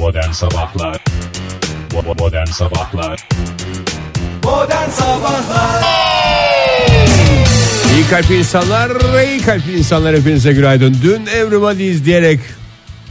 Modern Sabahlar Modern Sabahlar Modern Sabahlar İyi kalp insanlar, iyi kalp insanlar hepinize günaydın. Dün Everybody's diyerek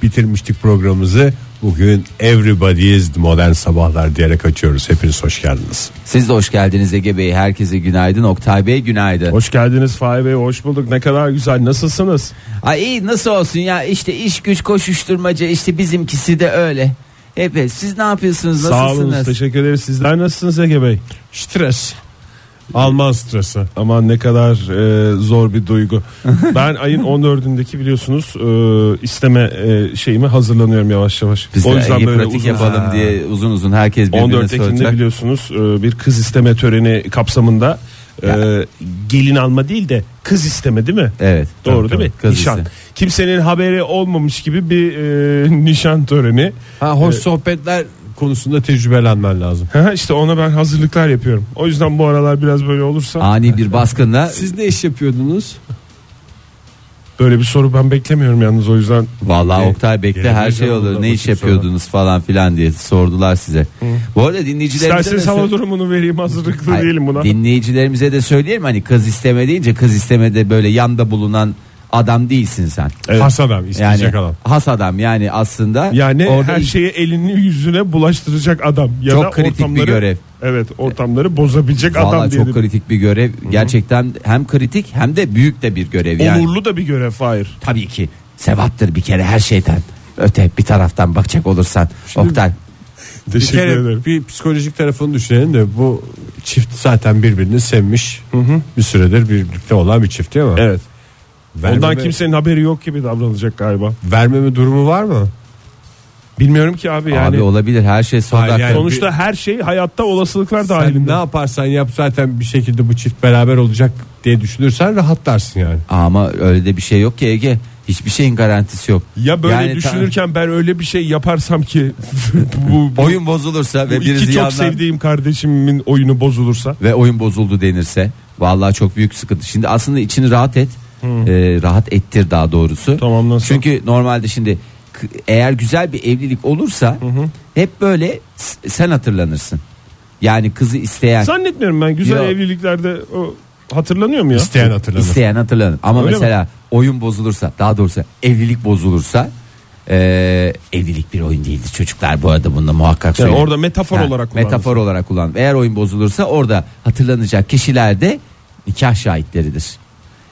bitirmiştik programımızı. Bugün Everybody's Modern Sabahlar diyerek açıyoruz. Hepiniz hoş geldiniz. Siz de hoş geldiniz Ege Bey. Herkese günaydın. Oktay Bey günaydın. Hoş geldiniz Fahir Bey hoş bulduk ne kadar güzel nasılsınız? Ay iyi nasıl olsun ya işte iş güç koşuşturmaca işte bizimkisi de öyle. Hep siz ne yapıyorsunuz Sağ olun nasılsınız? teşekkür ederiz sizler nasılsınız Ege Bey? Stres. Alman stresi. Aman ne kadar e, zor bir duygu. ben ayın 14'ündeki biliyorsunuz e, isteme e, şeyime hazırlanıyorum yavaş yavaş. Biz de Ege pratik yapalım diye uzun uzun herkes birbirine 14 Ekim'de soracak. biliyorsunuz e, bir kız isteme töreni kapsamında e, gelin alma değil de kız isteme değil mi? Evet. Doğru tabii, değil mi? Kız nişan. iste. Kimsenin haberi olmamış gibi bir e, nişan töreni. Ha, hoş sohbetler konusunda tecrübelenmen lazım. işte ona ben hazırlıklar yapıyorum. O yüzden bu aralar biraz böyle olursa Ani bir baskınla Siz ne iş yapıyordunuz? böyle bir soru ben beklemiyorum yalnız o yüzden. Vallahi Oktay bekle her şey olur. Ne iş bakayım yapıyordunuz falan filan diye sordular size. Bu arada dinleyicilerimize de İsterseniz hava sö- durumunu vereyim hazırlıklı Hayır, değilim buna. Dinleyicilerimize de söyleyelim hani kız isteme deyince kız istemede böyle yanda bulunan adam değilsin sen. Evet. Has adam, isteyecek Yani adam. has adam yani aslında Yani orada her şeyi elini yüzüne bulaştıracak adam ya Çok da kritik bir görev. Evet, ortamları bozabilecek Vallahi adam çok diyelim. kritik bir görev. Gerçekten hem kritik hem de büyük de bir görev yani. Onurlu da bir görev Fahir. Tabii ki sevaptır bir kere her şeyden. Öte bir taraftan bakacak olursan Oktay. Bir Teşekkür kere ederim. bir psikolojik tarafını düşünelim de bu çift zaten birbirini sevmiş. Bir süredir birlikte olan bir çift değil mi? Evet. Vermeme, Ondan kimsenin haberi yok gibi davranılacak galiba. vermeme durumu var mı? Bilmiyorum ki abi yani. Abi olabilir her şey son Hayır, dakika. yani- Sonuçta her şey hayatta olasılıklar Sen dahilinde. ne yaparsan yap zaten bir şekilde bu çift beraber olacak diye düşünürsen rahatlarsın yani. Ama öyle de bir şey yok ki Ege. Hiçbir şeyin garantisi yok. Ya böyle Yani ta- düşünürken ben öyle bir şey yaparsam ki bu, bu, oyun bozulursa ve iki birisi çok yandan sevdiğim kardeşimin oyunu bozulursa ve oyun bozuldu denirse vallahi çok büyük sıkıntı. Şimdi aslında içini rahat et. Ee, rahat ettir daha doğrusu. Tamam, nasıl? Çünkü normalde şimdi eğer güzel bir evlilik olursa hep böyle s- sen hatırlanırsın. Yani kızı isteyen zannetmiyorum ben güzel Yok. evliliklerde o hatırlanıyor mu ya? İsteyen hatırlanır. isteyen hatırlanır. Ama Öyle mi? mesela oyun bozulursa daha doğrusu evlilik bozulursa e, evlilik bir oyun değildir çocuklar bu arada bunda muhakkak Yani söyleyeyim. orada metafor Ha, olarak kullanılır. metafor olarak kullan. Eğer oyun bozulursa orada hatırlanacak kişiler de nikah şahitleridir.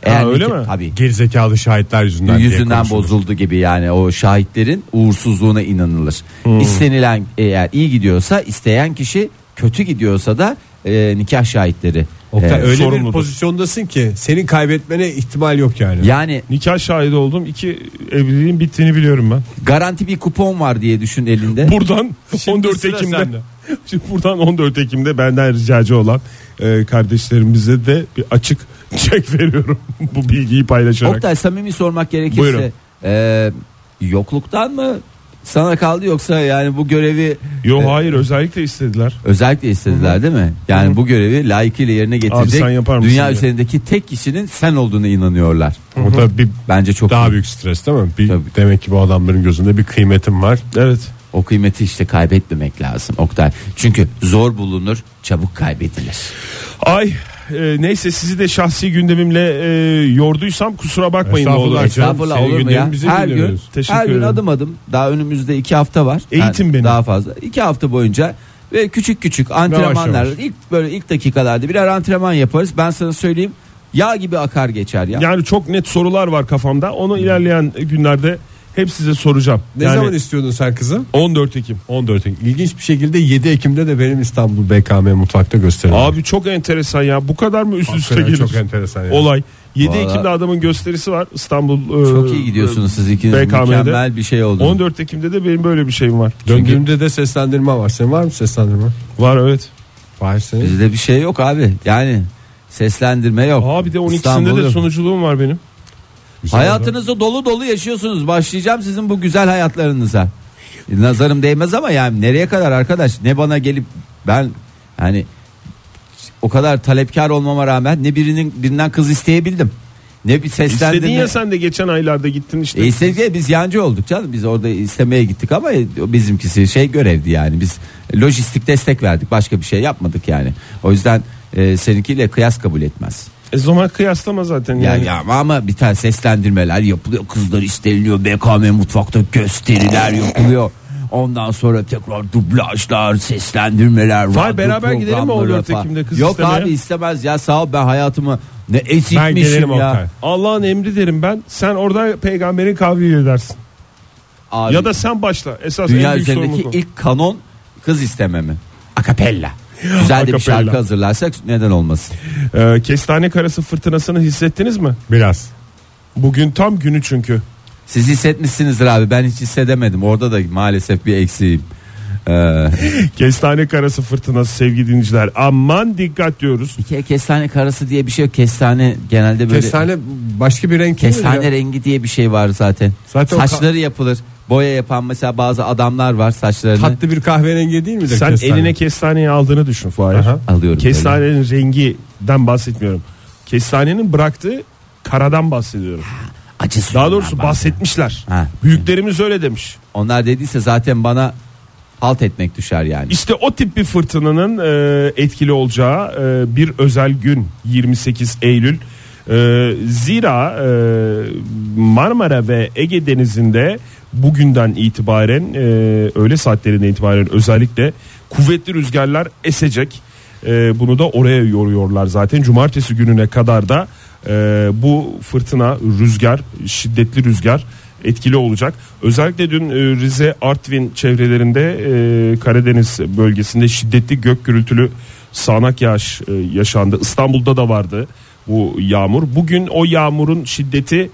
Ha, öyle nikah- mi? Tabii. Gerizekalı şahitler yüzünden diye Yüzünden konuşulur. bozuldu gibi yani o şahitlerin uğursuzluğuna inanılır. Hmm. İstenilen eğer iyi gidiyorsa isteyen kişi kötü gidiyorsa da e, nikah şahitleri. Oktay, e, öyle bir sorumludur. pozisyondasın ki senin kaybetmene ihtimal yok yani. yani Nikah şahidi oldum. iki evliliğin bittiğini biliyorum ben. garanti bir kupon var diye düşün elinde. Buradan Şimdi 14 sıra Ekim'de sende. Şimdi buradan 14 Ekim'de benden ricacı olan e, kardeşlerimize de bir açık çek veriyorum bu bilgiyi paylaşarak. Oktay samimi sormak gerekirse Buyurun. e, yokluktan mı sana kaldı yoksa yani bu görevi Yo e, hayır özellikle istediler. özellikle istediler değil mi? Yani bu görevi layıkıyla yerine getirecek sen yapar mısın dünya diye. üzerindeki tek kişinin sen olduğunu inanıyorlar. O da bir Bence çok daha iyi. büyük stres değil mi? Bir, Tabii. demek ki bu adamların gözünde bir kıymetim var. Evet. O kıymeti işte kaybetmemek lazım Oktay. Çünkü zor bulunur, çabuk kaybedilir. Ay e, neyse sizi de şahsi gündemimle e, yorduysam kusura bakmayın ne olur. Estağfurullah. Estağfurullah senin olur mu ya? Her gün, dinlemiyoruz. Teşekkür her gün ederim. adım adım. Daha önümüzde iki hafta var. Eğitim benim. Daha fazla. İki hafta boyunca ve küçük küçük antrenmanlar. yavaş. ilk böyle ilk dakikalarda birer antrenman yaparız. Ben sana söyleyeyim. Yağ gibi akar geçer ya. Yani çok net sorular var kafamda. Onu ilerleyen günlerde hep size soracağım. Ne yani zaman istiyordun sen kızı? 14 Ekim. 14 Ekim. İlginç bir şekilde 7 Ekim'de de benim İstanbul BKM mutfakta gösterildi. Abi çok enteresan ya. Bu kadar mı üst üste gelir? çok enteresan yani. Olay. 7 Vallahi- Ekim'de adamın gösterisi var İstanbul. Çok e, iyi gidiyorsunuz siz ikiniz. BKM'de. Mükemmel bir şey oldu. 14 Ekim'de de benim böyle bir şeyim var. Döndüğümde de seslendirme var. Senin var mı seslendirme? Var evet. Var senin. Bizde bir şey yok abi. Yani seslendirme yok. Aa bir de 12'sinde İstanbul'da- de sonuculuğum var benim. Hayatınızı dolu dolu yaşıyorsunuz. Başlayacağım sizin bu güzel hayatlarınıza. Nazarım değmez ama yani nereye kadar arkadaş? Ne bana gelip ben hani o kadar talepkar olmama rağmen ne birinin birinden kız isteyebildim. Ne bir İstedin seslendirme. ya sen de geçen aylarda gittin işte. E istedik biz yancı olduk canım. Biz orada istemeye gittik ama bizimkisi şey görevdi yani. Biz lojistik destek verdik. Başka bir şey yapmadık yani. O yüzden e, seninkiyle kıyas kabul etmez. E zaman kıyaslama zaten Ya, yani. ya ama bir tane seslendirmeler yapılıyor. Kızlar isteniliyor. BKM mutfakta gösteriler yapılıyor. Ondan sonra tekrar dublajlar, seslendirmeler. Vay, beraber gidelim mi programları 14 falan. Ekim'de kız Yok istemeye? abi istemez ya sağ ol ben hayatımı ne ezikmişim ya. Oktay. Allah'ın emri derim ben. Sen orada peygamberin kavliyle edersin. Abi, Ya da sen başla. Esas dünya en büyük sorumluluk üzerindeki ilk kanon kız isteme mi? Akapella. Güzel de bir şarkı hazırlarsak neden olmasın? Ee, kestane karası fırtınasını hissettiniz mi? Biraz. Bugün tam günü çünkü. Siz hissetmişsinizdir abi ben hiç hissedemedim. Orada da maalesef bir eksiğim. Ee, Kestane karası fırtınası sevgili dinleyiciler. Aman dikkat diyoruz. bir kere kestane karası diye bir şey yok. Kestane genelde böyle Kestane başka bir renk değil mi kestane ya? rengi diye bir şey var zaten. Zaten o ka- Saçları yapılır. Boya yapan mesela bazı adamlar var saçlarını Tatlı bir kahverengi değil midir Sen kestane? eline kestaneyi aldığını düşün Fahir. Aha. alıyorum. böyle. Kestanenin renginden bahsetmiyorum. Kestanenin bıraktığı karadan bahsediyorum. Acı Daha doğrusu bahsetmişler. Ha. Büyüklerimiz öyle demiş. Onlar dediyse zaten bana halt etmek düşer yani. İşte o tip bir fırtınanın e, etkili olacağı e, bir özel gün 28 Eylül. E, zira e, Marmara ve Ege Denizi'nde bugünden itibaren e, öğle saatlerinde itibaren özellikle kuvvetli rüzgarlar esecek. E, bunu da oraya yoruyorlar zaten. Cumartesi gününe kadar da e, bu fırtına rüzgar şiddetli rüzgar etkili olacak. Özellikle dün e, Rize Artvin çevrelerinde e, Karadeniz bölgesinde şiddetli gök gürültülü sağanak yağış e, yaşandı. İstanbul'da da vardı bu yağmur. Bugün o yağmurun şiddeti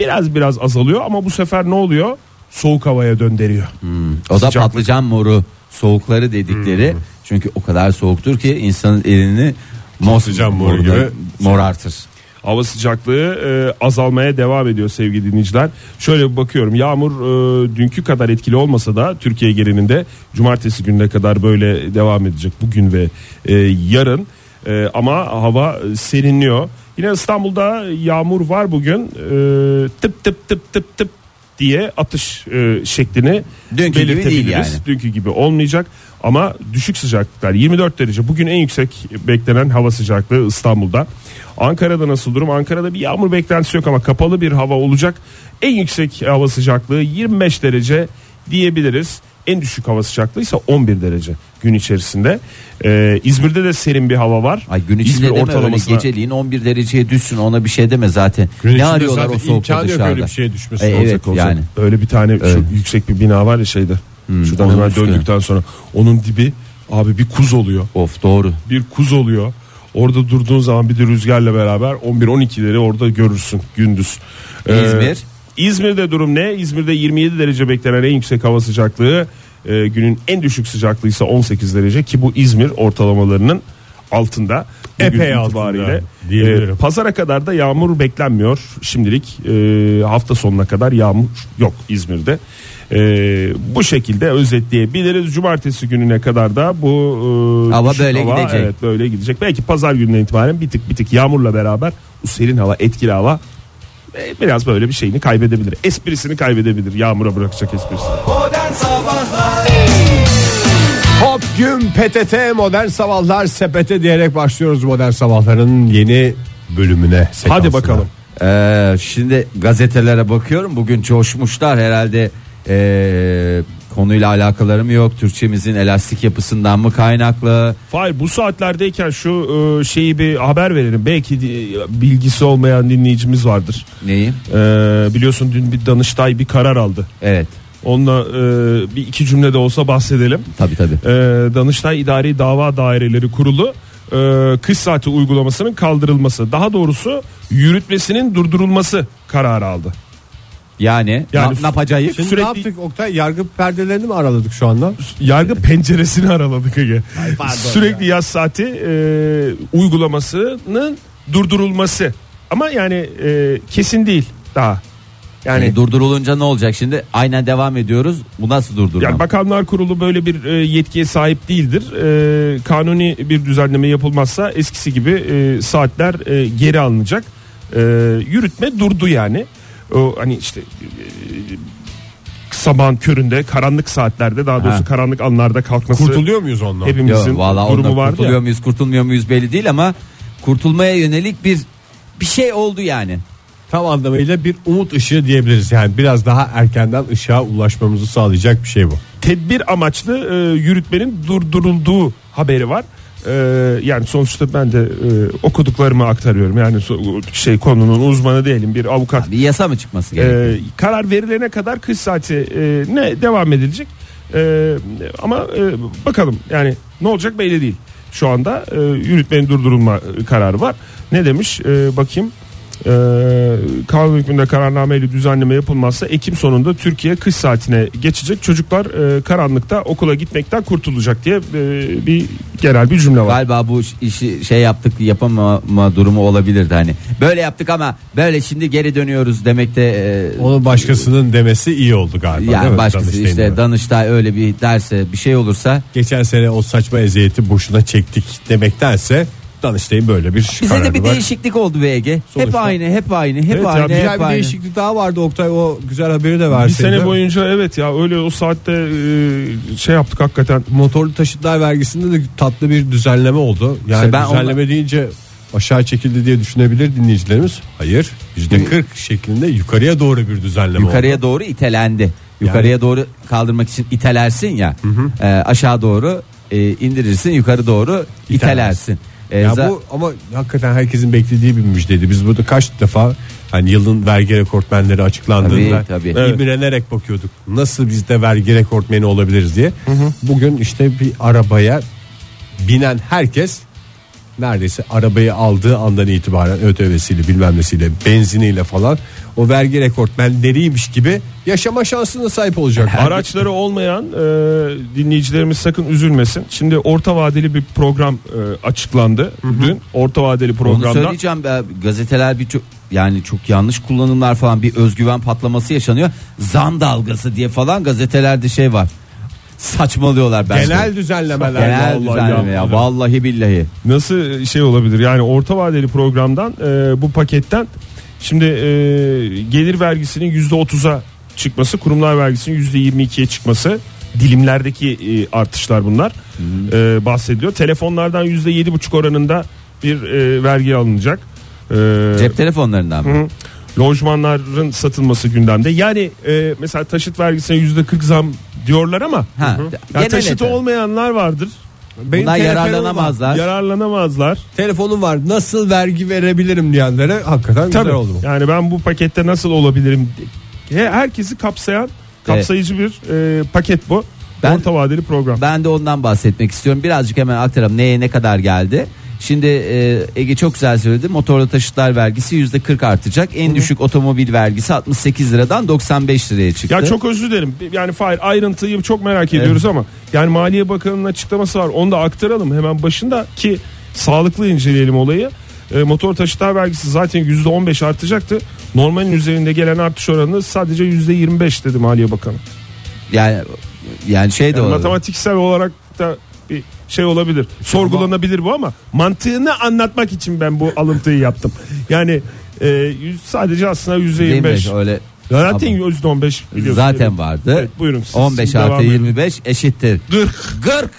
biraz biraz azalıyor ama bu sefer ne oluyor? Soğuk havaya döndürüyor. O da. Hmm. patlıcan moru soğukları dedikleri. Çünkü o kadar soğuktur ki insanın elini mos Patlıcan moru gibi. morartır. Hava sıcaklığı e, azalmaya devam ediyor sevgili dinleyiciler. Şöyle bir bakıyorum yağmur e, dünkü kadar etkili olmasa da Türkiye genelinde cumartesi gününe kadar böyle devam edecek bugün ve e, yarın. E, ama hava serinliyor. Yine İstanbul'da yağmur var bugün. E, tıp tıp tıp tıp tıp diye atış e, şeklini Dünkü gibi değil belirtebiliriz. yani. Dünkü gibi olmayacak ama düşük sıcaklıklar 24 derece bugün en yüksek beklenen hava sıcaklığı İstanbul'da. Ankara'da nasıl durum? Ankara'da bir yağmur beklentisi yok ama kapalı bir hava olacak. En yüksek hava sıcaklığı 25 derece diyebiliriz. En düşük hava sıcaklığı ise 11 derece gün içerisinde. Ee, İzmir'de de serin bir hava var. Ay gün içinde İzmir deme öyle ortalamasına geceliğin 11 dereceye düşsün ona bir şey deme zaten. Gün ne arıyorlar o soğukta dışarıda? öyle bir şeye düşmesi. E, evet olacak, yani. Öyle bir tane Evet. şu yüksek bir bina var ya şeyde. Şuradan onun hemen üstü. döndükten sonra onun dibi abi bir kuz oluyor. Of doğru. bir kuz oluyor. Orada durduğun zaman bir de rüzgarla beraber 11-12'leri orada görürsün gündüz. Ee, İzmir? İzmir'de durum ne? İzmir'de 27 derece beklenen en yüksek hava sıcaklığı. e, günün en düşük sıcaklığı ise 18 derece ki bu İzmir ortalamalarının altında. Epey itibariyle. diyebilirim. E, pazara kadar da yağmur beklenmiyor. Şimdilik e, hafta sonuna kadar yağmur yok İzmir'de. E, bu şekilde özetleyebiliriz. Cumartesi gününe kadar da bu e, Hava düşük böyle gidecek. Evet böyle gidecek. Belki pazar gününden itibaren bir tık bir tık yağmurla beraber bu serin hava etkili hava e, biraz böyle bir şeyini kaybedebilir. Esprisini kaybedebilir. Yağmura bırakacak esprisini. Modern Sabahlar Hop gün PTT modern sabahlar sepete diyerek başlıyoruz modern sabahların yeni bölümüne. Hadi sekansına. bakalım. Ee, şimdi gazetelere bakıyorum bugün coşmuşlar herhalde ee, konuyla alakaları mı yok Türkçemizin elastik yapısından mı kaynaklı Fahir bu saatlerdeyken şu e, şeyi bir haber verelim. Belki de, bilgisi olmayan dinleyicimiz vardır. neyi E, biliyorsun dün bir Danıştay bir karar aldı. evet Onunla e, bir iki cümle de olsa bahsedelim. tabi tabi E, Danıştay İdari Dava Daireleri Kurulu e, kış saati uygulamasının kaldırılması daha doğrusu yürütmesinin durdurulması kararı aldı. yani, Yani ne, ne yapacağız Şimdi Sürekli- ne yaptık Oktay? Yargı perdelerini mi araladık şu anda? Yargı penceresini araladık Ege. Sürekli yaz saati e, uygulamasının durdurulması. Ama yani e, kesin değil daha. Yani Yani durdurulunca ne olacak şimdi aynen devam ediyoruz bu nasıl durdurma yani Bakanlar Kurulu böyle bir e, yetkiye sahip değildir. E, kanuni bir düzenleme yapılmazsa eskisi gibi e, saatler e, geri alınacak. e, yürütme durdu yani. O hani işte e, sabahın köründe karanlık saatlerde daha doğrusu Ha. karanlık anlarda kalkması Kurtuluyor muyuz ondan? hepimizin Yok, vallahi durumu vardı kurtuluyor ya. muyuz kurtulmuyor muyuz belli değil ama kurtulmaya yönelik bir bir şey oldu yani. Tam anlamıyla bir umut ışığı diyebiliriz. Yani biraz daha erkenden ışığa ulaşmamızı sağlayacak bir şey bu. Tedbir amaçlı e, yürütmenin durdurulduğu haberi var. E, yani sonuçta ben de e, okuduklarımı aktarıyorum. Yani so- şey konunun uzmanı değilim bir avukat Bir yasa mı çıkması gerekiyor? Ee, karar verilene kadar kış saati e, ne devam edilecek. E, ama e, bakalım yani ne olacak belli değil. Şu anda e, yürütmenin durdurulma kararı var. Ne demiş? E, bakayım. E, kanun hükmünde kararnameyle düzenleme yapılmazsa Ekim sonunda Türkiye kış saatine geçecek. Çocuklar e, karanlıkta okula gitmekten kurtulacak diye e, bir genel bir cümle var. Galiba bu işi şey yaptık yapamama durumu olabilirdi hani. Böyle yaptık ama böyle şimdi geri dönüyoruz demekte e, Onu başkasının demesi iyi oldu galiba. yani başkası Danıştay'ın işte demesi. Danıştay öyle bir derse bir şey olursa Geçen sene o saçma eziyeti boşuna çektik demektense Danıştay'ın böyle bir bize de bir var. değişiklik oldu be Ege. Hep Sonuçta- aynı, hep aynı, hep Evet ya, aynı, bir hep Güzel bir aynı. değişiklik daha vardı Oktay o güzel haberi de verseydi. Bir sene boyunca evet ya öyle o saatte e, şey yaptık hakikaten. motorlu taşıtlar vergisinde de tatlı bir düzenleme oldu. Yani İşte ben düzenleme deyince aşağı çekildi diye düşünebilir dinleyicilerimiz. Hayır yüzde 40 şeklinde yukarıya doğru bir düzenleme Yukarıya oldu. doğru itelendi. Yukarıya doğru kaldırmak için itelersin ya. e, aşağı doğru e, indirirsin, yukarı doğru itelersin. E, Ya za- bu ama hakikaten herkesin beklediği bir müjdeydi. Biz burada kaç defa hani yılın vergi rekortmenleri açıklandığında Tabii, tabii. imrenerek bakıyorduk. Nasıl biz de vergi rekortmeni olabiliriz diye. Bugün işte bir arabaya binen herkes neredeyse arabayı aldığı andan itibaren ÖTV'siyle bilmem nesiyle benziniyle falan o vergi rekortmenleriymiş gibi yaşama şansına sahip olacak. Araçları olmayan e, dinleyicilerimiz sakın üzülmesin. Şimdi orta vadeli bir program e, açıklandı dün. Orta vadeli Onu programda söyleyeceğim be, gazeteler bir çok yani çok yanlış kullanımlar falan bir özgüven patlaması yaşanıyor. Zam dalgası diye falan gazetelerde şey var. Saçmalıyorlar bence. Genel düzenlemeler. Genel vallahi düzenleme ya. ya. Vallahi billahi. nasıl şey olabilir? Yani orta vadeli programdan e, bu paketten şimdi e, gelir vergisinin yüzde otuza çıkması, kurumlar vergisinin yüzde yirmi ikiye çıkması dilimlerdeki e, artışlar bunlar e, bahsediliyor. Telefonlardan yüzde yedi buçuk oranında bir e, vergi alınacak. E, Cep telefonlarından mı? Hı. Lojmanların satılması gündemde. Yani e, mesela taşıt vergisine yüzde 40 zam diyorlar ama Ha, ya genel taşıtı ete. olmayanlar vardır. Benim Bunlar telefonum var. yararlanamazlar. Yararlanamazlar. Telefonum var. Nasıl vergi verebilirim diyenlere hakikaten Tabii. güzel oldu bu. Yani ben bu pakette nasıl olabilirim? He- Herkesi kapsayan kapsayıcı bir e, paket bu. Ben- Orta vadeli program. Ben de ondan bahsetmek istiyorum. Birazcık hemen aktaralım neye ne kadar geldi. Şimdi e, Ege çok güzel söyledi. Motorlu taşıtlar vergisi yüzde 40 artacak. En düşük otomobil vergisi 68 liradan 95 liraya çıktı. Ya çok özür dilerim. Yani Fahir ayrıntıyı çok merak ediyoruz ama yani Maliye Bakanı'nın açıklaması var. Onu da aktaralım hemen başında ki sağlıklı inceleyelim olayı. E, motor taşıtlar vergisi zaten %15 artacaktı. Normalin üzerinde gelen artış oranı sadece %25 dedi Maliye Bakanı. yani yani şey de Yani olabilir. matematiksel olarak da şey olabilir. Sorgulanabilir bu ama mantığını anlatmak için ben bu alıntıyı yaptım. Yani e, yüz- sadece aslında %25. 25 öyle Zaten Ama- %15 biliyorsun. zaten vardı. Evet, buyurun siz- 15 siz artı devam edin. 25 eşittir 40. 40.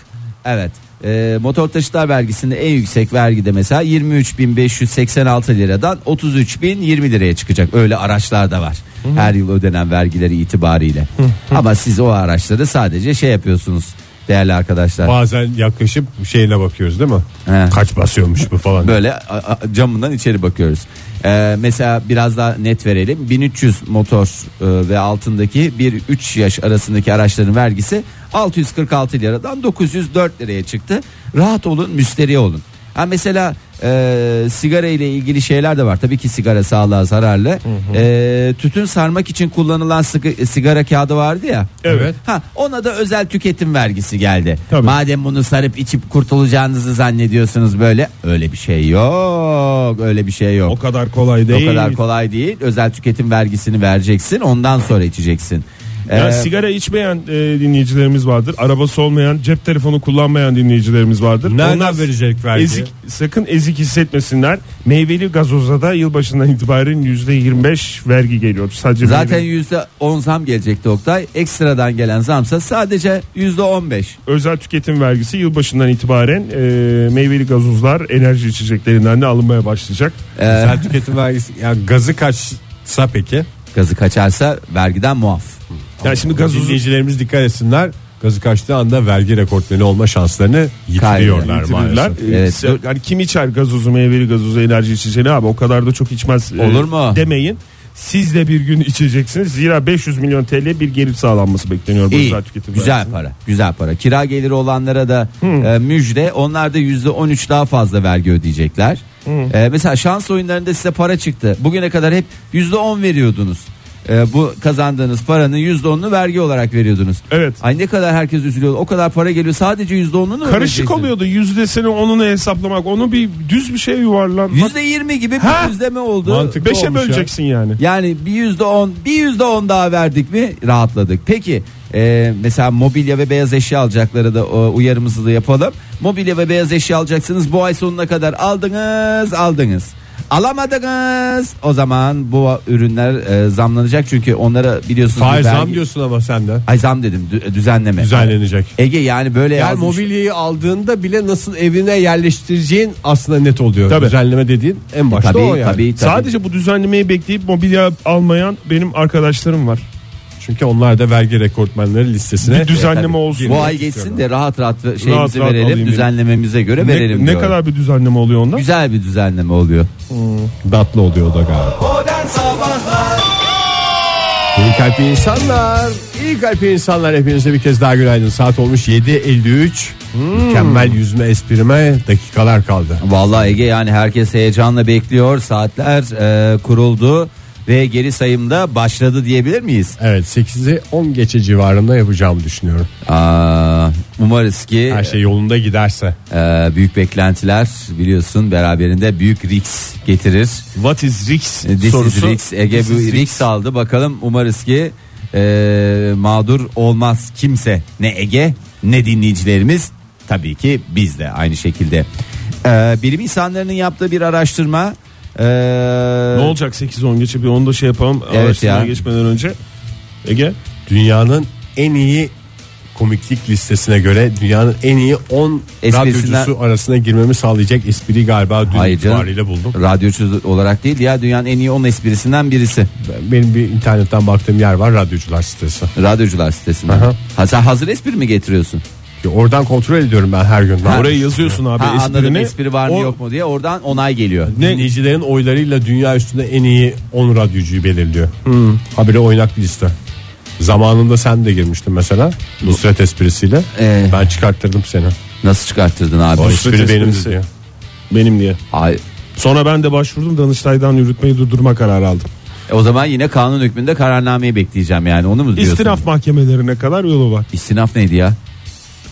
Evet. E, motor taşıtlar vergisinde en yüksek vergi de mesela 23.586 liradan 33.020 liraya çıkacak. Öyle araçlar da var. Her yıl ödenen vergileri itibariyle. Ama siz o araçları sadece şey yapıyorsunuz değerli arkadaşlar. Bazen yaklaşıp şeyine bakıyoruz değil mi? He. Kaç basıyormuş bu falan. Böyle a- a- camından içeri bakıyoruz. Ee, mesela biraz daha net verelim. 1300 motor e, ve altındaki 1-3 yaş arasındaki araçların vergisi 646 liradan 904 liraya çıktı. Rahat olun, müşteri olun. Ha mesela e, sigara ile ilgili şeyler de var. Tabii ki sigara sağlığa zararlı. E, tütün sarmak için kullanılan sıkı- sigara kağıdı vardı ya. Evet. Ha ona da özel tüketim vergisi geldi. Tabii. Madem bunu sarıp içip kurtulacağınızı zannediyorsunuz böyle öyle bir şey yok. Öyle bir şey yok. O kadar kolay değil. O kadar kolay değil. Özel tüketim vergisini vereceksin. Ondan sonra içeceksin. Ya Ee, sigara içmeyen e, dinleyicilerimiz vardır. Arabası olmayan, cep telefonu kullanmayan dinleyicilerimiz vardır. Nereden Onlar verecek vergi? Ezik, sakın ezik hissetmesinler. Meyveli gazoza da yılbaşından itibaren %25 vergi geliyor. Sadece Zaten meyveli- yüzde on zam gelecekti Oktay. Ekstradan gelen zamsa sadece yüzde on beş. özel tüketim vergisi yılbaşından itibaren e, meyveli gazozlar enerji içeceklerinden de alınmaya başlayacak. Özel tüketim vergisi. Ya gazı kaçsa peki? Gazı kaçarsa vergiden muaf. Yani şimdi gazozu Dinleyicilerimiz dikkat etsinler. Gazı kaçtığı anda vergi rekortmeni olma şanslarını yitiriyorlar maalesef. Evet. se- Yani kim içer gazozu, meyveli gazozu, enerji içeceğini abi o kadar da çok içmez. e, Olur mu? Demeyin. Siz de bir gün içeceksiniz. Zira 500 milyon TL bir gelir sağlanması bekleniyor bu İyi. tüketim Güzel vergisinin. para. Güzel para. Kira geliri olanlara da e, müjde. Onlar da yüzde on üç daha fazla vergi ödeyecekler. E, mesela şans oyunlarında size para çıktı. Bugüne kadar hep yüzde on veriyordunuz. E, bu kazandığınız paranın yüzde onunu vergi olarak veriyordunuz. Evet. Ay ne kadar herkes üzülüyor. O kadar para geliyor. Sadece yüzde onunu mu Karışık ödeyeceksin? oluyordu yüzdesini onunu hesaplamak. Onu bir düz bir şey yuvarlanmak. Yüzde yirmi gibi Ha! bir yüzleme oldu. Mantıklı Beşe olmuş ya. böleceksin yani. Yani bir yüzde on, bir yüzde on daha verdik mi rahatladık. Peki e, mesela mobilya ve beyaz eşya alacakları da o, uyarımızı da yapalım. Mobilya ve beyaz eşya alacaksınız bu ay sonuna kadar aldınız aldınız. Alamadınız o zaman bu ürünler e, zamlanacak çünkü onlara biliyorsunuz vergi- zam diyorsun ama sen de. Ay zam dedim dü- düzenleme. Düzenlenecek. Ege yani böyle Yani yazmış. mobilyayı aldığında bile nasıl evine yerleştireceğin aslında net oluyor. Tabii. Düzenleme dediğin en başta tabii, o yani. tabii, tabii. Sadece bu düzenlemeyi bekleyip mobilya almayan benim arkadaşlarım var. Çünkü onlar da vergi rekortmenleri listesine Bir düzenleme olsun. Bu ay geçsin de rahat rahat şeyimizi Rahat rahat verelim düzenlememize göre verelim Ne, ne kadar bir düzenleme oluyor onda? Güzel bir düzenleme oluyor. datlı oluyor o da galiba. İyi kalpli insanlar, iyi kalpli insanlar hepinize bir kez daha günaydın. Saat olmuş 7.53. Mükemmel yüzme esprime dakikalar kaldı. Vallahi Ege yani herkes heyecanla bekliyor. Saatler e, kuruldu ve geri sayımda başladı diyebilir miyiz? Evet 8'i 10 geçe civarında yapacağımı düşünüyorum. Aa, umarız ki Her şey yolunda giderse. e, büyük beklentiler biliyorsun beraberinde büyük risk getirir. What is risk This is sorusu. risk. Ege This bu is risk aldı. Bakalım umarız ki e, mağdur olmaz kimse. Ne Ege ne dinleyicilerimiz. Tabii ki biz de aynı şekilde. E, bilim insanlarının yaptığı bir araştırma. E, Ne olacak 8-10 geçe bir onu da şey yapalım. Evet araştırmaya ya. geçmeden önce. Ege Dünyanın en iyi komiklik listesine göre dünyanın en iyi 10 Esprisinden- radyocusu arasına girmemi sağlayacak espriyi galiba dün Hayır canım. itibariyle buldum. Radyocu olarak değil ya dünyanın en iyi 10 esprisinden birisi. Benim bir internetten baktığım yer var radyocular sitesi. Radyocular sitesinden. Aha. Ha, sen hazır espri mi getiriyorsun? Oradan kontrol ediyorum ben her gün. Ha. oraya yazıyorsun abi Ha, anladım esprini. espri var mı O- yok mu diye oradan onay geliyor. Dinleyicilerin oylarıyla dünya üstünde en iyi 10 radyocuyu belirliyor. Habire oynak bir liste. Zamanında sen de girmiştin mesela Nusret esprisiyle. Ee. Ben çıkarttırdım seni. Nasıl çıkarttırdın abi? O Nusret espri benim esprisi. diye. Benim diye. Ay, Sonra ben de başvurdum Danıştay'dan yürütmeyi durdurma kararı aldım. e, o zaman yine kanun hükmünde kararnameyi bekleyeceğim yani onu mu diyorsun? İstinaf mahkemelerine kadar yolu var. İstinaf neydi ya?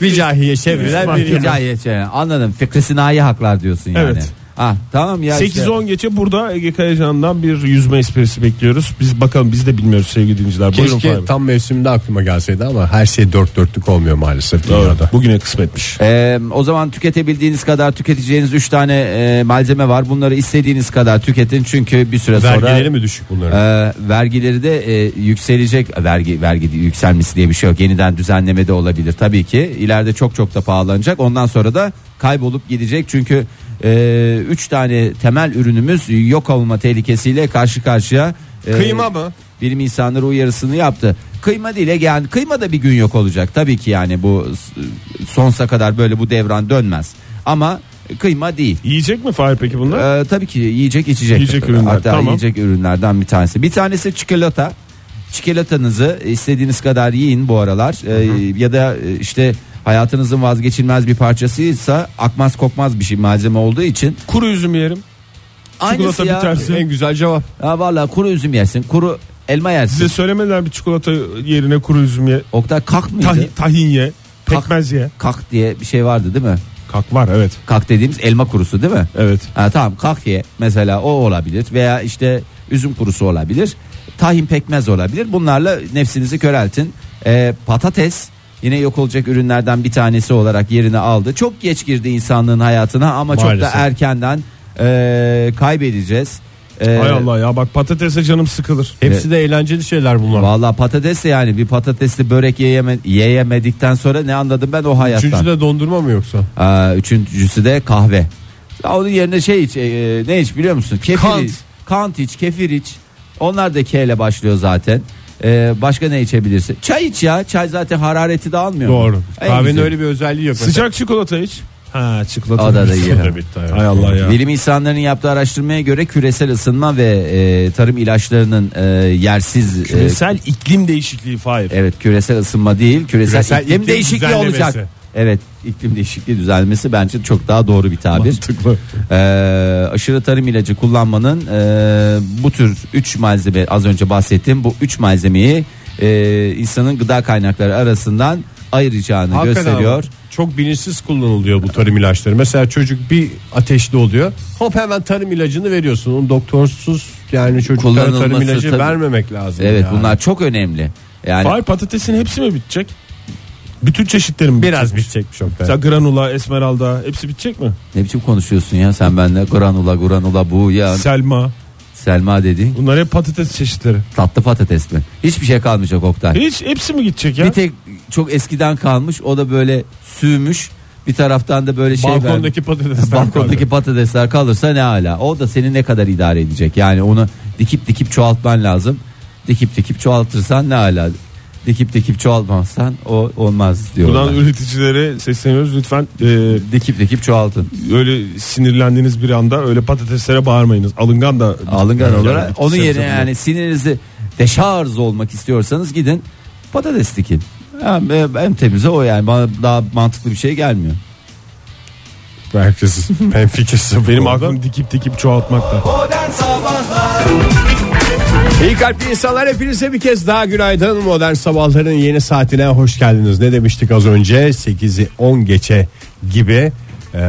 Vicahiye çevrilen bir Rica şey, anladım. Fikri sinayi haklar diyorsun yani. Evet. Ah tamam ya 8-10 geçe burada Ege Kayacan'dan bir yüzme esprisi bekliyoruz. Biz bakalım biz de bilmiyoruz sevgili dinleyiciler. Buyurun Keşke Fahri. tam mevsiminde aklıma gelseydi ama her şey dört dörtlük olmuyor maalesef Doğru. dünyada. Bugüne kısmetmiş. Ee, o zaman tüketebildiğiniz kadar tüketeceğiniz 3 tane e, malzeme var. Bunları istediğiniz kadar tüketin çünkü bir süre sonra Vergileri mi düşük bunların? e, vergileri de e, yükselecek. Vergi vergi yükselmesi diye bir şey yok. Yeniden düzenleme de olabilir tabii ki. İleride çok çok da pahalanacak. Ondan sonra da kaybolup gidecek. Çünkü 3 tane temel ürünümüz yok olma tehlikesiyle karşı karşıya. E, Kıyma mı? bilim insanları uyarısını yaptı. Kıyma değil yani kıyma da bir gün yok olacak. Tabii ki yani bu s- sonsuza kadar böyle bu devran dönmez. Ama kıyma değil. Yiyecek mi Fahir peki bunlar? Ee, tabii ki yiyecek içecek. Yiyecek ürünler, Hatta tamam. yiyecek ürünlerden bir tanesi. Bir tanesi çikolata. Çikolatanızı istediğiniz kadar yiyin bu aralar. Ee, ya da e, işte hayatınızın vazgeçilmez bir parçasıysa akmaz kokmaz bir şey malzeme olduğu için. Kuru üzüm yerim. Aynısı Çikolata ya. biterse. En güzel cevap. Ha, vallahi kuru üzüm yersin. Kuru elma yersin. Size söylemediler bir çikolata yerine kuru üzüm ye. Oktay kalk mıydı? Tahin, tahin ye. Pekmez ye. Kak diye bir şey vardı değil mi? Kalk var evet. Kak dediğimiz elma kurusu değil mi? Evet. Ha, tamam kak ye mesela o olabilir veya işte üzüm kurusu olabilir. tahin pekmez olabilir. Bunlarla nefsinizi köreltin. Ee, patates yine yok olacak ürünlerden bir tanesi olarak yerini aldı. Çok geç girdi insanlığın hayatına ama çok Maalesef. da erkenden e, kaybedeceğiz. Ee, Hay Allah ya bak patatese canım sıkılır. Hepsi de eğlenceli şeyler bunlar. Vallahi patates de yani bir patatesli börek yiyeme, yiyemedikten sonra ne anladım ben o hayattan. Üçüncü de dondurma mı yoksa? Aa, üçüncüsü de kahve. Ya onun yerine şey iç, e, ne iç biliyor musun? Kefir Kant. iç. Kant iç, kefir iç. Onlar da K ile başlıyor zaten. Ee, başka ne içebilirsin? Çay iç ya. Çay zaten harareti de almıyor. mu? Doğru. En Kahvenin güzel. öyle bir özelliği yok. Sıcak çikolata iç. Ha çikolata. O da da iyi. Hay Allah ya. Bilim insanlarının yaptığı araştırmaya göre küresel ısınma ve e, tarım ilaçlarının e, yersiz e, Küresel iklim değişikliği Fahir. Evet küresel ısınma değil küresel, Küresel iklim, iklim değişikliği olacak. Evet iklim değişikliği düzelmesi bence çok daha doğru bir tabir. Mantıklı. Ee, aşırı tarım ilacı kullanmanın e, bu tür 3 malzeme az önce bahsettiğim bu 3 malzemeyi e, insanın gıda kaynakları arasından ayıracağını Hakikaten gösteriyor. Çok bilinçsiz kullanılıyor bu tarım ilaçları. Mesela çocuk bir ateşli oluyor. Hop hemen tarım ilacını veriyorsun. Onu doktorsuz yani çocuklara tarım ilacı tabii. vermemek lazım. Evet yani. bunlar çok önemli. Yani Fahir patatesin hepsi mi bitecek? Bütün çeşitleri mi biraz bitecekmiş? bitecek çok Mesela granula, esmeralda hepsi bitecek mi? ne biçim konuşuyorsun ya sen benimle granula granula bu ya Selma. Selma dedi Bunlar hep patates çeşitleri. tatlı patates mi? Hiçbir şey kalmayacak Oktay. Hiç hepsi mi gidecek ya? Bir tek çok eskiden kalmış o da böyle sürmüş bir taraftan da böyle şey Balkondaki patatesler balkondaki kaldı. patatesler kalırsa ne hala o da seni ne kadar idare edecek yani onu dikip dikip çoğaltman lazım dikip dikip çoğaltırsan ne hala dikip dikip çoğaltmazsan o olmaz diyorlar. Buradan üreticilere sesleniyoruz. Lütfen e, dikip dikip çoğaltın. öyle sinirlendiğiniz bir anda öyle patateslere bağırmayınız. Alıngan da alıngan Yani olarak. bitkisel onun yerine yani sinirinizi deşarj olmak istiyorsanız gidin patates dikin. Yani en temizi o yani. Bana daha mantıklı bir şey gelmiyor. Herkes ben fikirsi benim aklım dikip dikip çoğaltmakta. Modern Sabahlar İyi kalpli insanlar hepinize bir kez daha günaydın. Modern sabahların yeni saatine hoş geldiniz. Ne demiştik az önce? 8'i 10 geçe gibi eee,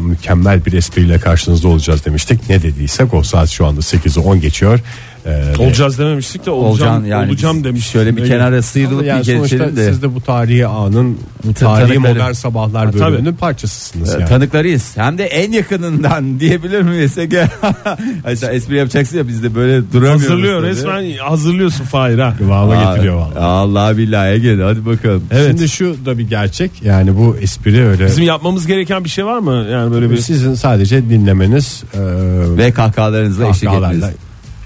mükemmel bir espriyle karşınızda olacağız demiştik. Ne dediysek o saat şu anda 8'i 10 geçiyor. Ve- Olacağız dememiştik de olacağım, Olcan yani olacağım demiş. Şöyle bir Ne- kenara sıyrılıp yani bir geçelim de. siz de bu tarihi anın bu tarihi modern sabahlar Ha, tabii. bölümünün parçasısınız yani. Tanıklarıyız. Hem de en yakınından diyebilir miyiz? Ay sen espri yapacaksın ya biz de böyle duramıyoruz. Hazırlıyor tabii. resmen hazırlıyorsun Fahir ha. Kıvama getiriyor vallahi. Allah billahi gel hadi bakalım. Şimdi şu da bir gerçek yani bu espri öyle Bizim yapmamız gereken bir şey var mı? Yani böyle bir sizin sadece dinlemeniz eee, Ve kahkahalarınızla eşlik etmeniz.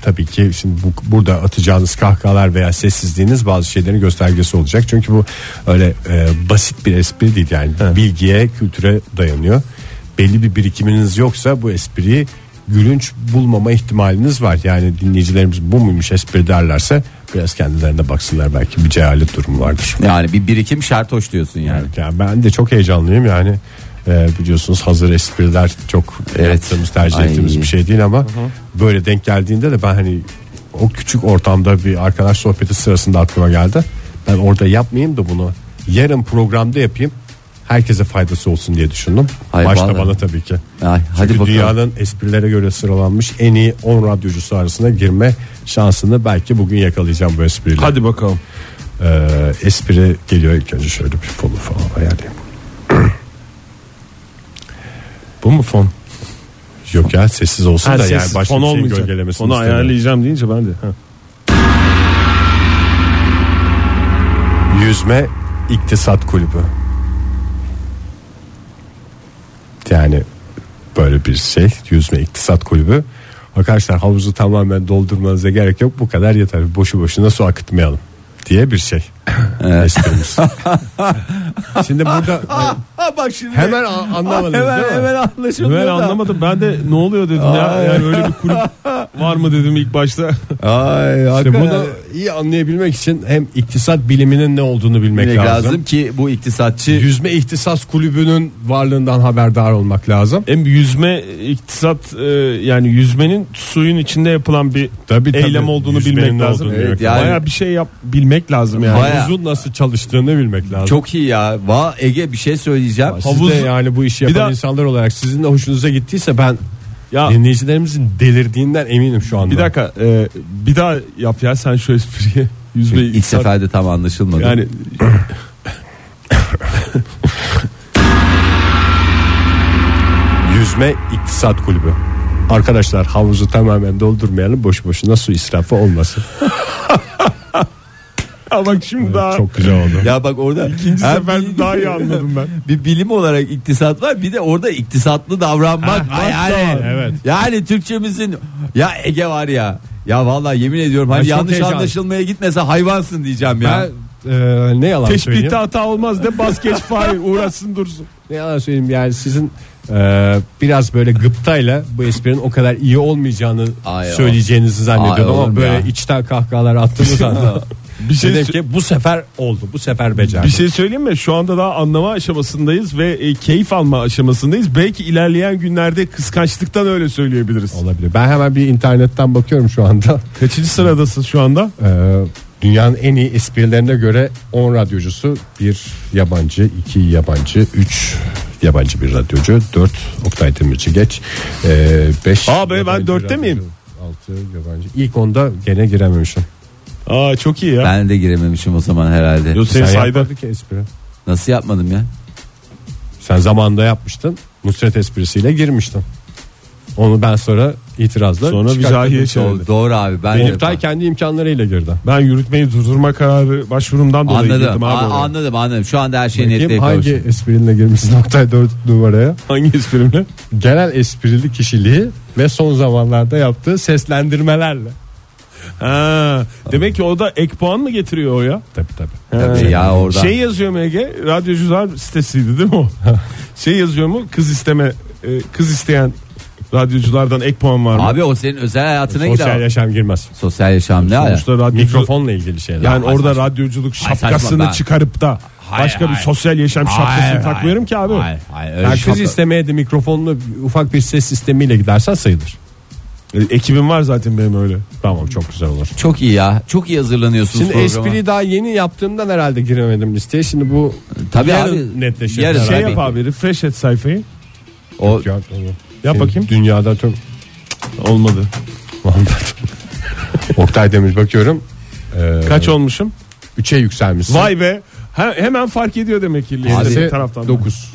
Tabii ki şimdi bu, burada atacağınız kahkahalar veya sessizliğiniz bazı şeylerin göstergesi olacak. Çünkü bu öyle e, basit bir espri değil yani bilgiye, kültüre dayanıyor. Belli bir birikiminiz yoksa bu espriyi gülünç bulmama ihtimaliniz var. Yani dinleyicilerimiz bu muymuş espri derlerse biraz kendilerine baksınlar belki bir cehalet durumu vardır. Yani bir birikim şart hoş diyorsun yani. Evet, yani ben de çok heyecanlıyım yani e, biliyorsunuz hazır espriler çok Evet. yaptığımız tercih Ay. ettiğimiz bir şey değil ama böyle denk geldiğinde de ben hani o küçük ortamda bir arkadaş sohbeti sırasında aklıma geldi. Ben orada yapmayayım da bunu yarın programda yapayım. Herkese faydası olsun diye düşündüm. Ay, Başta vallahi. bana tabii ki. Ay, hadi Çünkü bakalım. dünyanın esprilere göre sıralanmış en iyi 10 radyocusu arasına girme şansını belki bugün yakalayacağım bu espriyle. hadi bakalım. Ee, espri geliyor ilk önce şöyle bir fonu falan ayarlayayım. Bu mu fon? Yok ya sessiz olsun Ha, da yani sessiz, başka fon bir şey olmayacak. gölgelemesini Onu istemiyorum. ayarlayacağım deyince ben de. Ha. Yüzme İktisat Kulübü. Yani böyle bir şey yüzme iktisat kulübü. Arkadaşlar havuzu tamamen doldurmanıza gerek yok bu kadar yeter boşu boşuna su akıtmayalım diye bir şey. Esprimiz. Şimdi burada Ha bak şimdi. hemen anlamadınız hemen, değil mi? hemen anlaşıldı. Ben da. anlamadım. Ben de ne oluyor dedim ya. Yani öyle bir kulüp var mı dedim ilk başta. Ay, İşte bunu iyi anlayabilmek için hem iktisat biliminin ne olduğunu bilmek lazım. lazım ki bu iktisatçı Yüzme ihtisas kulübünün varlığından haberdar olmak lazım. Hem yüzme iktisat e, yani yüzmenin suyun içinde yapılan bir Tabii, tabii. eylem olduğunu Yüzmenin bilmek lazım. olduğunu Evet, yani- Baya bir şey yap bilmek lazım yani. Bayağı. Havuzun nasıl çalıştığını bilmek lazım. çok iyi ya. Va Ege bir şey söyleyeceğim. Siz Havuz- de yani bu işi Bir yapan daha- insanlar olarak sizin de hoşunuza gittiyse ben Ya- Dinleyicilerimizin delirdiğinden eminim şu anda. Bir dakika e, bir daha yap ya sen şu espriyi. Yüzme İlk seferde tam anlaşılmadı. Yani Yüzme İktisat Kulübü. Arkadaşlar havuzu tamamen doldurmayalım boş boşuna su israfı olmasın. ha bak şimdi daha Çok güzel oldu. ya bak orada ikinci bir- daha iyi anladım ben. bir bilim olarak iktisat var bir de orada iktisatlı davranmak Ha, var yani. evet. Yani Türkçemizin ya Ege var ya. Ya vallahi yemin ediyorum hani çok yanlış anlaşılmaya gitmese hayvansın diyeceğim ya. Ben e, ne yalan söyleyeyim. Teşbihte hata olmaz de bas geç Fahir uğraşsın dursun. Ne yalan söyleyeyim yani sizin e, biraz böyle gıptayla bu esprinin o kadar iyi olmayacağını Ay, söyleyeceğinizi zannediyordum Ay, ama böyle ya? içten kahkahalar attığınız anda Bir şey dedim ki bu sefer oldu bu sefer becerdim. Bir şey söyleyeyim mi? Şu anda daha anlama aşamasındayız ve e, keyif alma aşamasındayız. Belki ilerleyen günlerde kıskançlıktan öyle söyleyebiliriz. olabilir. Ben hemen bir internetten bakıyorum şu anda. Kaçıncı sıradasın şu anda? Ee, dünyanın en iyi esprilerine göre 10 radyocusu, bir yabancı, iki yabancı, 3 yabancı bir radyocu, 4 Oktay Demirci geç, 5 Abi, ben dörtte miyim? 6 yabancı. İlk onda gene girememişim. Aa çok iyi ya. Ben de girememişim o zaman herhalde. Yo, Sen seni saydı. yapmadın ki espri. Nasıl yapmadım ya? Sen zamanında yapmıştın. Nusret esprisiyle girmiştin. Onu ben sonra itirazla Sonra çıkarttım. vizahiye çevirdi. Doğru, doğru abi ben de- Oktay kendi imkanlarıyla girdi. Ben yürütmeyi durdurma kararı başvurumdan dolayı Anladım, girdim abi. a- oraya. anladım, anladım. Şu anda her şey Kim hangi kavuştu. esprinle girmişsin Oktay 4 numaraya? Hangi esprimle? Genel esprili kişiliği ve son zamanlarda yaptığı seslendirmelerle. Ha, demek ki o da ek puan mı getiriyor o ya? Tabii tabii. Tabii ya orada. Şey yazıyor mu Ege? Radyocular sitesiydi değil mi o? şey yazıyor mu? Kız isteme e, kız isteyen radyoculardan ek puan var mı? Abi o senin özel hayatına Sosyal gider. yaşam girmez. Sosyal yaşam ne? Sonuçta radyocu, Mikrofonla ilgili şeyler. yani Ay, orada saçma. radyoculuk Ay, şapkasını ben- çıkarıp da Hayır, başka bir hayır. sosyal yaşam şapkasını Hayır, takmıyorum ki abi. Hayır, hayır, öyle Yani kız şapka- istemeye de mikrofonlu ufak bir ses sistemiyle gidersen sayılır. Ekibim var zaten benim öyle. Tamam çok güzel olur. Çok iyi ya. Çok iyi hazırlanıyorsunuz Şimdi programa. espriyi daha yeni yaptığımdan herhalde giremedim listeye. Şimdi bu Tabii yarın abi. netleşir. Yarın. Şey Tabii. yap abi refresh et sayfayı. O Ya, tamam. Yap Senin bakayım. Dünyada çok Olmadı. Oktay Demir bakıyorum. Ee, Kaç olmuşum? 3'e yükselmişsin. Vay be. He- hemen fark ediyor demek ki liste taraftan. 9.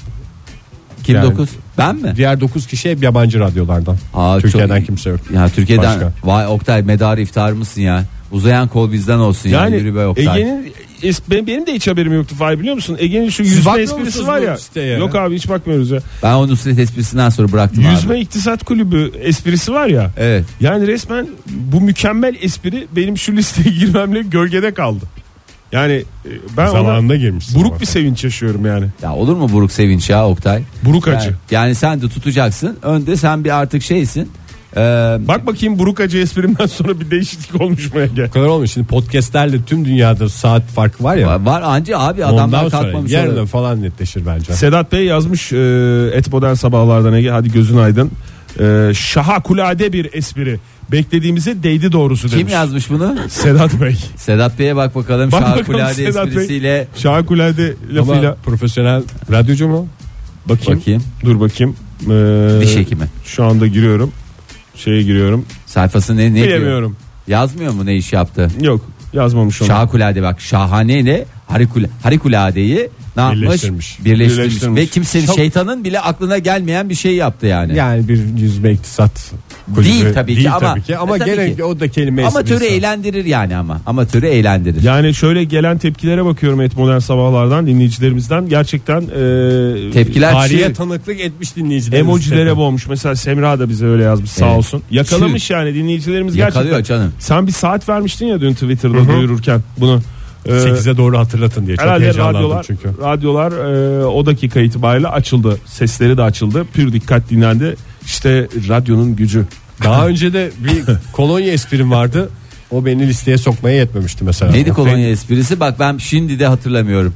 kim Yani- 9? Ben mi? Diğer 9 kişi hep yabancı radyolardan. Aa, Türkiye'den çok- kimse yok. Ya Türkiye'den Başka. vay Oktay medarı iftar mısın ya? Uzayan kol bizden olsun ya. Yani Yürü be Oktay. Ege'nin benim, benim de hiç haberim yoktu Fahir biliyor musun? Ege'nin şu Siz yüzme esprisi var ya. siteye? Yok abi hiç bakmıyoruz ya. Ben o Nusret esprisinden sonra bıraktım Yüzme abi. İktisat Kulübü esprisi var ya. Evet. Yani resmen bu mükemmel espri benim şu listeye girmemle gölgede kaldı. Yani e, ben ona Zamanında girmişsin. buruk bir sevinç yaşıyorum yani. Ya olur mu buruk sevinç ya Oktay? Buruk Yani, acı. yani sen de tutacaksın. Önde sen bir artık şeysin. Ee, Bak bakayım buruk acı esprimden sonra bir değişiklik olmuş mu Ege? Bu kadar olmuş. Şimdi podcastlerle tüm dünyada saat farkı var ya. var, var anca abi Ondan adamlar sonra kalkmamış. orada. falan netleşir bence. Sedat Bey yazmış e, et modern sabahlardan Ege hadi gözün aydın. E, şahakulade bir espri. Beklediğimize değdi doğrusu Kim demiş. yazmış bunu? Sedat Bey. Sedat Bey'e bak bakalım. Bak bakalım Şahakulade Sedat Bey. esprisiyle Şahakulade Ama lafıyla profesyonel radyocu mu? bakayım. bakayım. Dur bakayım. E, Diş hekimi. Şu anda giriyorum. Şeye giriyorum. Sayfası ne, ne diyor? Bilemiyorum. Yazmıyor mu ne iş yaptı? Yok yazmamış onu. Şahakulade bak şahane ile harikula, harikuladeyi ne yapmış? Birleştirmiş. Birleştirmiş. Birleştirmiş. Ve kimsenin Çok- şeytanın bile aklına gelmeyen bir şey yaptı yani. Yani bir yüzme iktisat kulübü. Değil tabii ki Değil ama- tabii ki. ama E, tabii gene ki. o da kelime Amatörü eğlendirir yani ama. Amatörü eğlendirir. Yani şöyle gelen tepkilere bakıyorum et modern sabahlardan dinleyicilerimizden gerçekten e, Tepkiler Tarihe çığ. tanıklık etmiş dinleyicilerimiz. emojilere boğmuş. Mesela Semra da bize öyle yazmış sağ Evet. olsun. Yakalamış yani dinleyicilerimiz Yakalıyor gerçekten. canım. Sen bir saat vermiştin ya dün Twitter'da duyururken bunu. Ee, 8'e doğru hatırlatın diye. Çok Herhalde heyecanlandım radyolar, çünkü. radyolar e, o dakika itibariyle açıldı. Sesleri de açıldı. Pür dikkat dinlendi. İşte radyonun gücü. Daha önce de bir kolonya esprim vardı. O beni listeye sokmaya yetmemişti mesela. Neydi kolonya esprisi? Bak ben şimdi de hatırlamıyorum.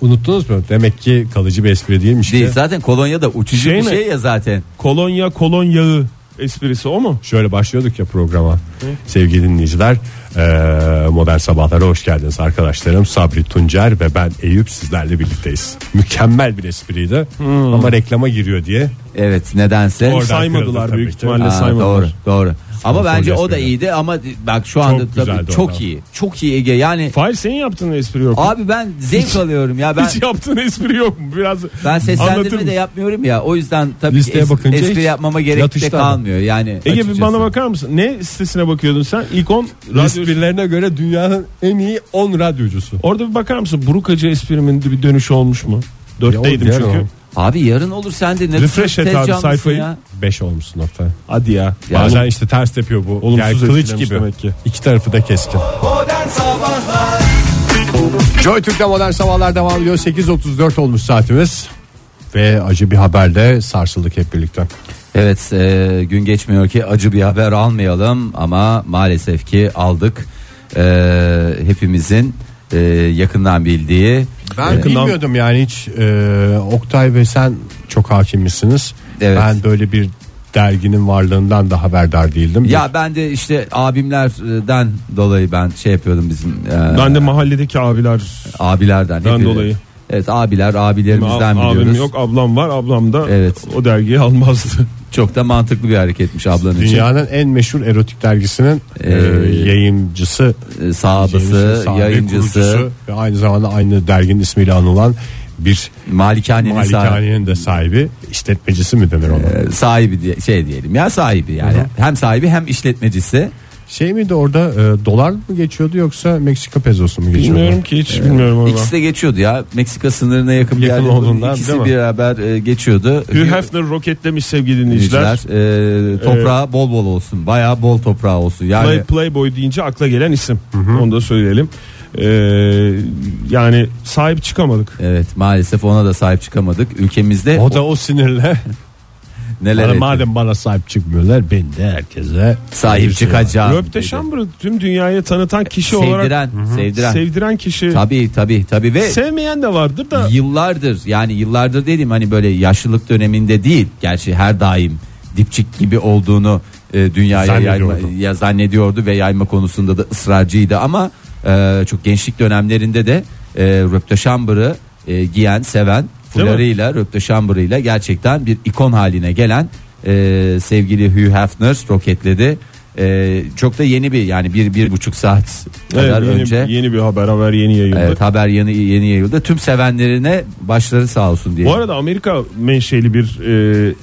Unuttunuz mu? Demek ki kalıcı bir espri değilmiş. Değil. ki. Zaten kolonya da uçucu Şey bir mi? şey ya zaten. Kolonya kolon yağı esprisi o mu? Şöyle başlıyorduk ya programa. Sevgili dinleyiciler, eee, modern sabahlara hoş geldiniz arkadaşlarım. Sabri Tuncer ve ben Eyüp sizlerle birlikteyiz. Mükemmel bir espriydi. Hmm. Ama reklama giriyor diye Evet nedense. Oradan saymadılar kırıldı büyük tabii ki. ihtimalle Aa, saymadılar. doğru doğru. Ama bence o da iyiydi ama bak şu anda Çok tabii güzeldi çok da. iyi. Çok iyi Ege. Yani Fahir senin yaptığın espri yok. mu? abi ben zevk alıyorum ya ben Hiç yaptığın espri yok mu? Biraz ben anlatır seslendirme mısın? de yapmıyorum ya. O yüzden tabii ki Listeye es- bakınca espri yapmama gerek de yatıştı adam. kalmıyor. Yani Ege bir açıkçası. bana bakar mısın? Ne sitesine bakıyordun sen? İlk 10 radyo. Esprilerine göre dünyanın en iyi 10 radyocusu. Orada bir bakar mısın? Burukacı esprimin bir dönüşü olmuş mu? Dörtteydim Ya o çünkü. diğer Abi yarın olur sen de ne Refresh et abi sayfayı. ya. 5 olmuşsun hatta. Hadi ya. Ya Bazen işte ters yapıyor bu. Olumsuz yani kılıç gibi. demek ki. İki tarafı da keskin. Joy Türk'te modern sabahlar devam ediyor. 8.34 olmuş saatimiz. Ve acı bir haberle sarsıldık hep birlikte. Evet e, gün geçmiyor ki acı bir haber almayalım ama maalesef ki aldık. E, hepimizin e, yakından bildiği Ben Yakından- bilmiyordum yani hiç. e, Oktay ve sen çok hakimmisiniz. Evet. Ben böyle bir derginin varlığından da haberdar değildim. Ya ben de işte abimlerden dolayı ben şey yapıyordum bizim e, Ben de mahalledeki abiler abilerden Ben dolayı. Evet abiler abilerimizden Ab- biliyoruz. abim yok ablam var ablam da Evet. o dergiyi almazdı. Çok da mantıklı bir hareketmiş ablanın için. Dünyanın en meşhur erotik dergisinin e, Ee, yayıncısı, E, sahibi, yayıncısı, ve aynı zamanda aynı derginin ismiyle anılan bir malikanenin malikanenin de sahibi, işletmecisi mi denir ona? e, sahibi diye şey diyelim ya sahibi yani. Hem sahibi hem işletmecisi. Şey miydi orada e, dolar mı geçiyordu yoksa Meksika pezosu mu geçiyordu? Bilmiyorum ki hiç bilmiyorum orada. İkisi de geçiyordu ya. Meksika sınırına yakın bir Yakın yerde olduğundan, ikisi değil mi? beraber e, geçiyordu. Hugh Hefner roketlemiş sevgili dinleyiciler. Dinleyiciler, e, toprağı bol bol olsun. Bayağı bol toprağı olsun. Yani Play, Playboy deyince akla gelen isim. Onu da söyleyelim. Ee, yani sahip çıkamadık. evet maalesef ona da sahip çıkamadık. Ülkemizde O da o sinirle neler bana, etti? madem bana sahip çıkmıyorlar ben de herkese sahip çıkacağım. Röpte dedi. Chamber'ı tüm dünyaya tanıtan kişi olarak Sevdiren, sevdiren. sevdiren kişi. Tabii tabii tabii ve Sevmeyen de vardır da yıllardır yani yıllardır dedim hani böyle yaşlılık döneminde değil. Gerçi her daim dipçik gibi olduğunu e, dünyaya yayma, Zannediyordu. ya zannediyordu ve yayma konusunda da ısrarcıydı ama e, çok gençlik dönemlerinde de e, Röpte Chamber'ı e, giyen, seven? Fularıyla Röpte Chamber'ıyla gerçekten bir ikon haline gelen e, sevgili Hugh Hefner roketledi. E, çok da yeni bir yani bir bir buçuk saat evet, kadar yeni, önce yeni bir haber haber yeni yayıldı. Evet haber yeni yeni yayıldı. Tüm sevenlerine başları sağ olsun diye. Bu arada Amerika menşeli bir e,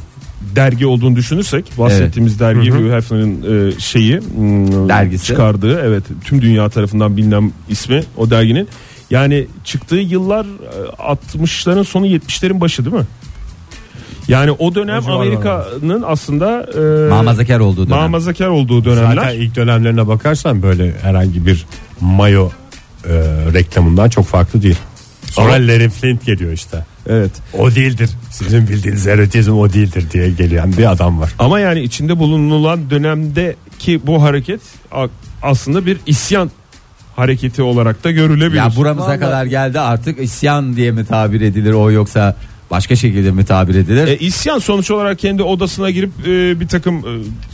dergi olduğunu düşünürsek bahsettiğimiz dergi Hugh Hefner'ın e, şeyi hmm, Dergisi. çıkardığı evet tüm dünya tarafından bilinen ismi o derginin yani çıktığı yıllar e, 60'ların sonu 70'lerin başı değil mi? Yani o dönem. Amerika'nın aslında e, Mamazakar olduğu dönem. mamazakar olduğu dönemler. Zaten ilk dönemlerine bakarsan böyle herhangi bir mayo e, reklamından çok farklı değil. Sonra Larry Flint geliyor işte. Evet. O değildir. Sizin bildiğiniz erotizm o değildir diye gelen bir adam var. Ama yani içinde bulunulan dönemdeki bu hareket aslında bir isyan hareketi olarak da görülebilir. Ya buramıza Vallahi- kadar geldi artık isyan diye mi tabir edilir o yoksa başka şekilde mi tabir edilir? E, isyan sonuç olarak kendi odasına girip e, bir takım e,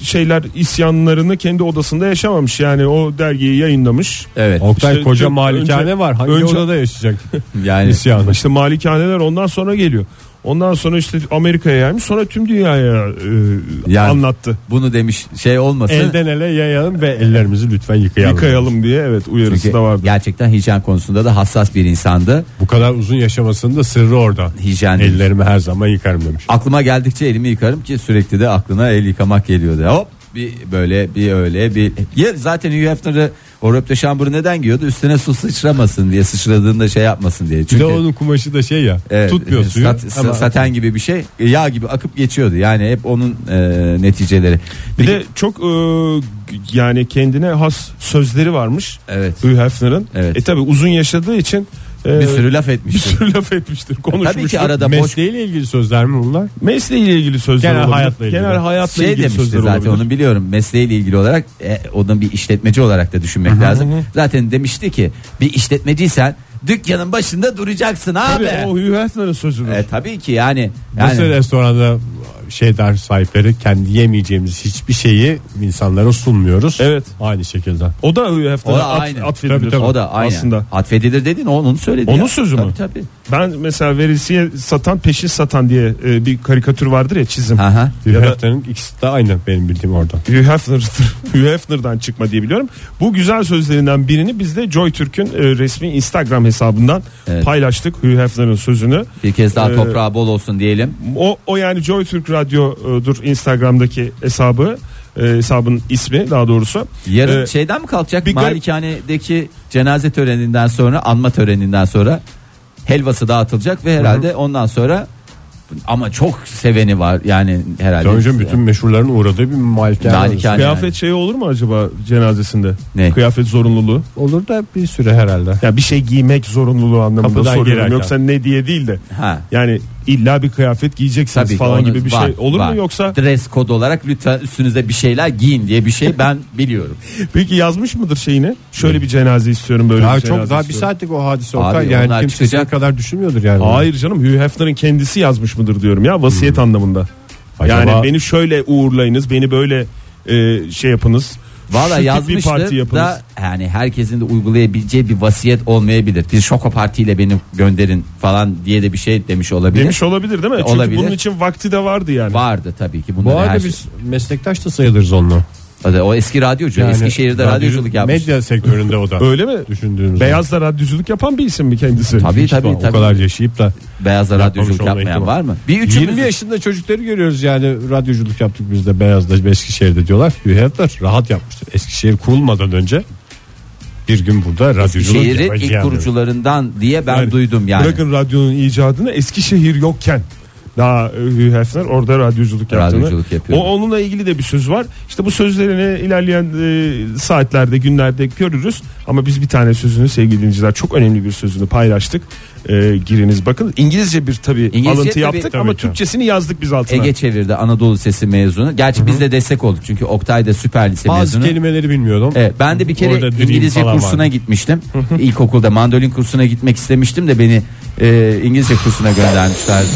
şeyler isyanlarını kendi odasında yaşamamış. Yani o dergiyi yayınlamış. evet. Oktay İşte koca malikane önce- var. Hangi önce- odada yaşayacak? Yani İsyanı. İşte malikaneler ondan sonra geliyor. Ondan sonra işte Amerika'ya gelmiş sonra tüm dünyaya e, Yani- anlattı. bunu demiş şey olmasın. Elden ele yayalım ve ellerimizi lütfen yıkayalım. Yıkayalım diye evet uyarısı Çünkü da vardı. gerçekten hijyen konusunda da hassas bir insandı. Bu kadar uzun yaşamasının da sırrı orada. Hijyen. Ellerimi her zaman yıkarım demiş. Aklıma geldikçe elimi yıkarım ki sürekli de aklına el yıkamak geliyordu. Hop bir böyle bir öyle bir ya zaten Hugh Hefner'ı o röpte neden giyiyordu üstüne su sıçramasın diye sıçradığında şey yapmasın diye. Bir Çünkü de onun kumaşı da şey ya Evet, tutmuyor e, suyu. sat- ama saten gibi bir şey yağ gibi akıp geçiyordu yani hep onun e, neticeleri. Bir de çok e, yani kendine has sözleri varmış. Evet. Hugh Hefner'ın. Evet. E tabi uzun yaşadığı için e, bir sürü laf bir etmişti. sürü laf etmiştir, konuşmuştur. Tabii ki arada boş Mesleğiyle ilgili sözler mi bunlar? Mesleğiyle ilgili sözler Genel olabilir. hayatla ilgili. Genel hayatla şey ilgili demişti sözler zaten olabilir. onu biliyorum mesleğiyle ilgili olarak e, onun bir işletmeci olarak da düşünmek lazım. Zaten demişti ki bir işletmeciysen dükkanın başında duracaksın abi. Tabii, o Hugh Hefner'ın sözüdür. E, tabii ki yani. Nasıl yani restoranda şey der sahipleri kendi yemeyeceğimiz hiçbir şeyi insanlara sunmuyoruz. Evet. Aynı şekilde. O da Hugh Hefner'a O da at, aynı. atfedilir. Tabii, tabii. o da aynı. Aslında. Atfedilir dedin o onun söyledi. Onun ya. sözü mü? Tabii tabii. Ben mesela veresiye satan peşin satan diye e, bir karikatür vardır ya çizim. Aha. Hugh Hefner'in ikisi de aynı benim bildiğim orada. Hugh Hefner, Hugh Hefner'dan çıkma diye biliyorum. Bu güzel sözlerinden birini biz de Joy Türk'ün e, resmi Instagram hesabından Evet. paylaştık Hugh Hefner'ın sözünü. Bir kez daha Ee, toprağı bol olsun diyelim. O, o yani Joy Türk Radyo'dur Instagram'daki hesabı. e, hesabın ismi daha doğrusu. Yarın Ee, şeyden mi kalkacak? bir gar- Malikanedeki cenaze töreninden sonra, anma töreninden sonra helvası dağıtılacak ve herhalde ondan sonra ama çok seveni var yani herhalde. Önce bütün meşhurların uğradığı bir malikane. Malikane. Kıyafet yani. şeyi olur mu acaba cenazesinde? Ne? Kıyafet zorunluluğu. Olur da bir süre herhalde. Ya bir şey giymek zorunluluğu anlamında Kapıdan soruyorum. girerken. Yoksa ne diye değil de. Ha. Yani illa bir kıyafet giyeceksiniz Tabii ki falan onu- gibi bir var, şey olur var. mu yoksa? dress kod olarak lütfen üstünüze bir şeyler giyin diye bir şey ben biliyorum. Peki yazmış mıdır şeyini? Şöyle bir cenaze istiyorum böyle Daha bir çok cenaze daha bir istiyorum. saatlik o hadise Abi Oktay. Yani onlar kimse senin çıkacak. kadar düşünmüyordur yani. Hayır canım Hugh Hefner'ın kendisi yazmış mıdır diyorum ya vasiyet anlamında. Acaba- Yani beni şöyle uğurlayınız, beni böyle e, şey yapınız. Valla bir parti yapınız. da yani herkesin de uygulayabileceği bir vasiyet olmayabilir. Bir şoko partiyle beni gönderin falan diye de bir şey demiş olabilir. Demiş olabilir değil mi? Çünkü Olabilir. bunun için vakti de vardı yani. Vardı tabii ki. Bu arada şey- biz meslektaş da sayılırız onunla. O eski radyocu. Yani Eskişehir'de radyocu- radyoculuk yapmış. Medya sektöründe o da. Öyle mi? Düşündüğümüz Beyaz da radyoculuk yapan bir isim mi kendisi? Tabii İşte tabii o tabii. kadar yaşayıp da Beyazda radyoculuk yapmayan var mı? Bir üçümüz 20 yaşında çocukları görüyoruz yani radyoculuk yaptık biz de Beyaz'da Eskişehir'de diyorlar. Hefner rahat yapmıştır. Eskişehir kurulmadan önce bir gün burada radyoculuk Eskişehir'in ilk kurucularından diye ben Yani duydum yani. Bırakın radyonun icadını Eskişehir yokken daha e, Hugh Hefner orada radyoculuk yaptığını. Radyoculuk yapıyor. O onunla ilgili de bir söz var. İşte bu sözlerini ilerleyen e, saatlerde, günlerde görürüz. Ama biz bir tane sözünü sevgili dinleyiciler çok önemli bir sözünü paylaştık. E, giriniz bakın. İngilizce bir tabii İngilizce alıntı tabii- yaptık Tabii ama ki. Türkçesini yazdık biz altına. Ege çevirdi Anadolu Sesi mezunu. Gerçi biz de destek olduk çünkü Oktay da süper lise Bazı mezunu. kelimeleri bilmiyordum. Evet, ben de bir kere Orada İngilizce kursuna vardı. gitmiştim. İlkokulda mandolin kursuna gitmek istemiştim de beni e, İngilizce kursuna göndermişlerdi.